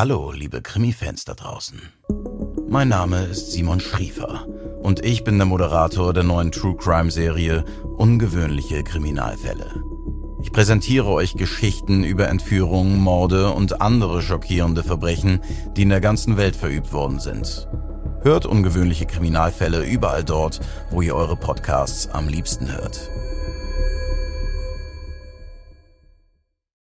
Hallo, liebe Krimi-Fans da draußen. Mein Name ist Simon Schriefer und ich bin der Moderator der neuen True Crime-Serie Ungewöhnliche Kriminalfälle. Ich präsentiere euch Geschichten über Entführungen, Morde und andere schockierende Verbrechen, die in der ganzen Welt verübt worden sind. Hört ungewöhnliche Kriminalfälle überall dort, wo ihr eure Podcasts am liebsten hört.